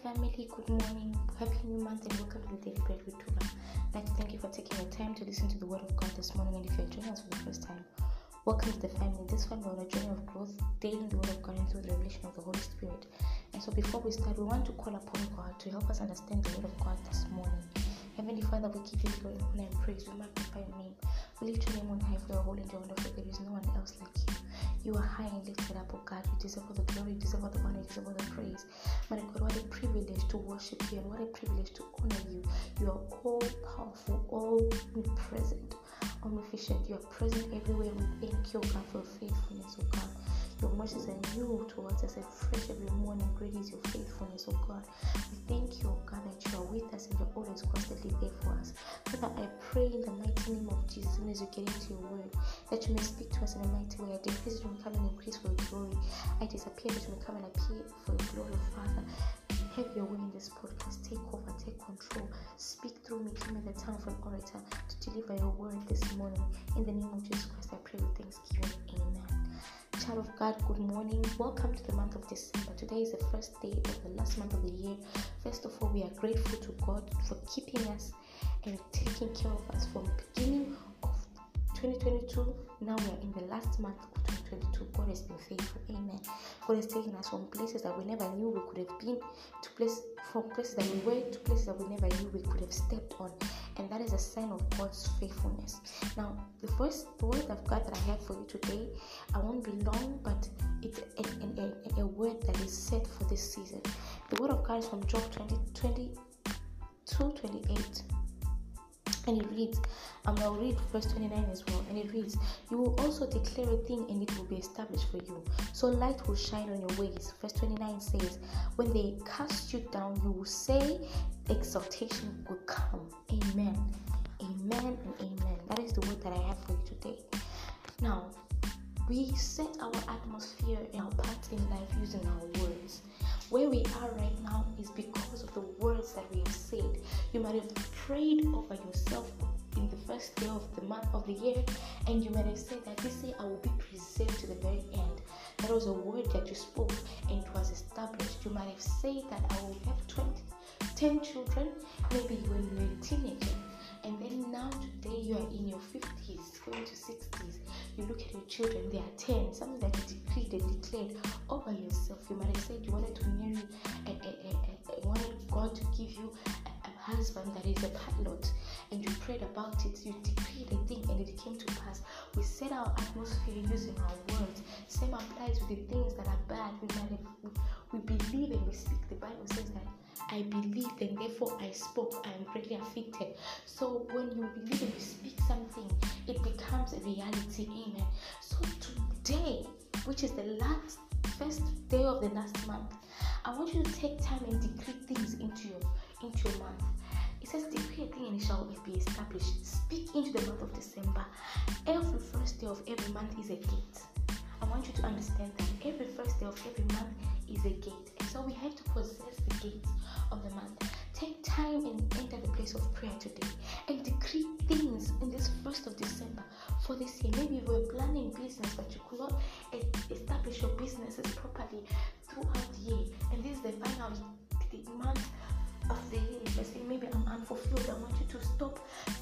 family, good morning, happy new month, and welcome to the Daily Bread with Tuba. I'd like to thank you for taking the time to listen to the Word of God this morning. And if you're joining us for the first time, welcome to the family. This family we're on a journey of growth, daily in the Word of God and through the revelation of the Holy Spirit. And so, before we start, we want to call upon God to help us understand the Word of God this morning. Heavenly Father, we give you glory, honor, and praise. We magnify your name. We lift your name on high for your holy and wonderful. There is no one else like you. You are high and lifted up, oh God. You deserve all the glory, you deserve all the honor, you deserve all the praise. My God, what a privilege to worship you and what a privilege to honor you. You are all powerful, all present, omniscient. You are present everywhere. We thank you, God, for your faithfulness, oh God. Your mercies new towards us, fresh every morning. Great is your faithfulness, oh God. We thank you, God, that you are with us and you're always constantly there for us. Father, I pray in the mighty name of Jesus, as you get into your word, that you may speak to us in a mighty way. I decrease you may come and increase for your glory. I disappear that you may come and appear for your glory, Father. Have your way in this podcast. Take over, take control. Speak through me. Give me the tongue of an orator to deliver your word this morning. In the name of Jesus Christ, I pray with thanksgiving. Child of God, good morning. Welcome to the month of December. Today is the first day of the last month of the year. First of all, we are grateful to God for keeping us and taking care of us from beginning of 2022. Now we are in the last month of 2022. God has been faithful. Amen. God has taken us from places that we never knew we could have been to places from places that we were to places that we never knew we could have stepped on. And that is a sign of God's faithfulness. Now, the first word of God that I have for you today, I won't be long, but it's a, a, a, a word that is set for this season. The word of God is from Job 20, 22 28 and it reads and I'll read verse 29 as well and it reads you will also declare a thing and it will be established for you. So light will shine on your ways. Verse 29 says when they cast you down you will say exaltation will come amen. Amen and amen. That is the word that i have for you today. Now we set our atmosphere and our path in life using our words where we are right now is because of the words that we have said. You might have prayed over yourself in the first day of the month of the year, and you might have said that this year I will be preserved to the very end. That was a word that you spoke and it was established. You might have said that I will have 20, 10 children, maybe when you were a teenager. And then now today you are in your 50s, going to 60s. You look at your children, they are 10, something that you decreed and declared over yourself. You might have said you wanted to marry and, wanted God to give you a, a husband that is a pilot and you prayed about it, you decreed a thing and it came to pass. We set our atmosphere using our words. Same applies with the things that are bad. We, might have, we, we believe and we speak. The Bible says that I believed and therefore I spoke. I am greatly affected. So when you believe and you speak something, it becomes a reality. Amen. So today, which is the last first day of the last month, I want you to take time and decree things into your into your month. It says decree a thing and it shall be established. Speak into the month of December. Every first day of every month is a gate. I want you to understand that every first day of every month is a gate. And so we have to possess the gates of the month. Take time and enter the place of prayer today and of December for this year. Maybe you were planning business, but you could not establish your businesses properly throughout the year. And this is the final month of the year. I say maybe I'm unfulfilled, I want you to stop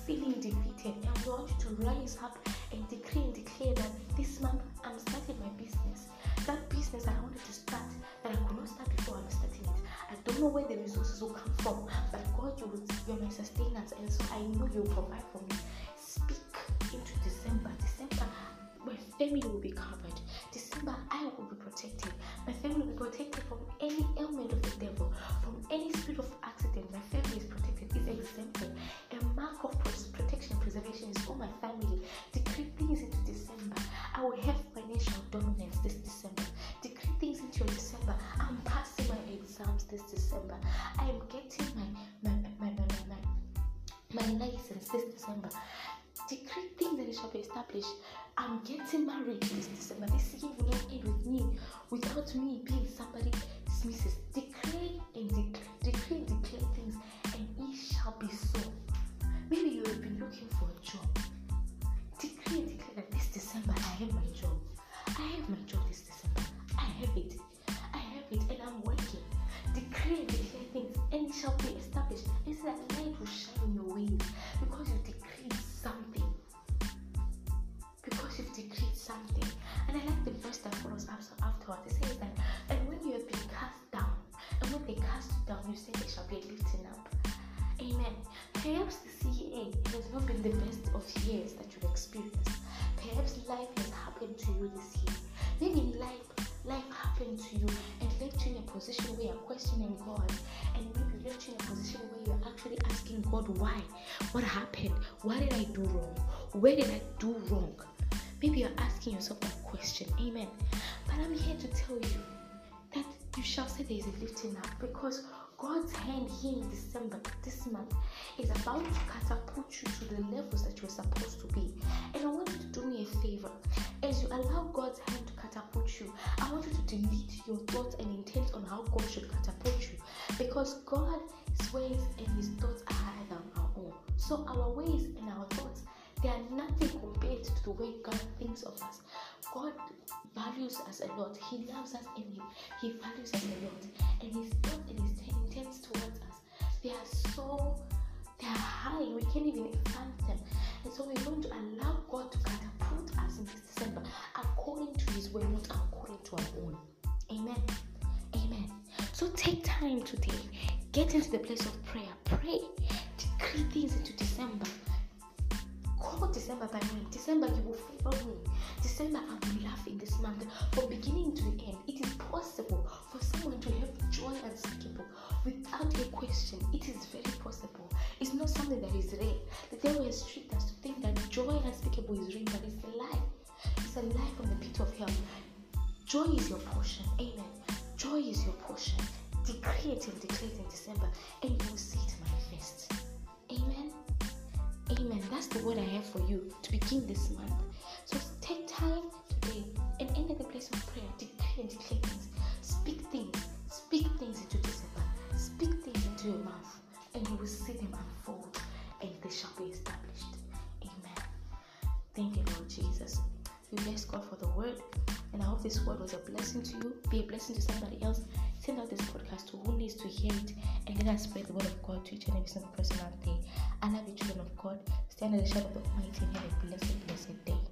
feeling defeated. I want you to rise up and decree and declare that this month I'm starting my business. That business that I wanted to start that I could not start before I'm starting it. I don't know where the resources will come from, but God, you, you're my sustenance, and so I know you'll provide for me. Speak into December. December, my family will be covered. December, I will be protected. My family will be protected from any ailment of the devil, from any spirit of accident. My family is protected. Is exempted. A mark of protection preservation is for my family. Decree things into December. I will have financial dominance this December. Decree things into December. I'm passing my exams this December. I am getting my my my my my, my, my license this December. Decree thing that it shall be established. I'm getting married this December. This year will not end with me without me being somebody dismisses. Decree and declare, decree Perhaps the CEA has not been the best of years that you've experienced. Perhaps life has happened to you this year. Maybe life life happened to you and left you in a position where you're questioning God, and maybe left you in a position where you're actually asking God why, what happened, what did I do wrong, where did I do wrong? Maybe you're asking yourself that question. Amen. But I'm here to tell you that you shall say there is a lifting up because God's hand here in December, this month, is about to catapult you to the levels that you're supposed to be. And I want you to do me a favor. As you allow God's hand to catapult you, I want you to delete your thoughts and intent on how God should catapult you. Because God's ways and his thoughts are higher than our own. So our ways and our thoughts they are nothing compared to the way God thinks of us. God values us a lot. He loves us and He, he values us a lot. And His thought and His intents towards us, they are so they are high. We can't even fathom them. And so we're going to allow God to catapult us in this December according to His way, not according to our own. Amen. Amen. So take time today. Get into the place of prayer. Pray. Decree things into December. Call December by name. December, you will favor me. December, I will laugh in this month. From beginning to the end, it is possible for someone to have joy unspeakable without a question. It is very possible. It's not something that is rare. The devil has tricked us to think that joy unspeakable is real, but it's a lie. It's a lie from the pit of hell. Joy is your portion. Amen. Joy is your portion. Decree it and declare it in December, and you will see it manifest. Amen. Amen. That's the word I have for you to begin this month. So take time this word was a blessing to you. Be a blessing to somebody else. Send out this podcast to who needs to hear it, and let us spread the word of God to each and every single person out there. I love you, children of God. Stand in the shadow of the Almighty and have a blessed, blessed day.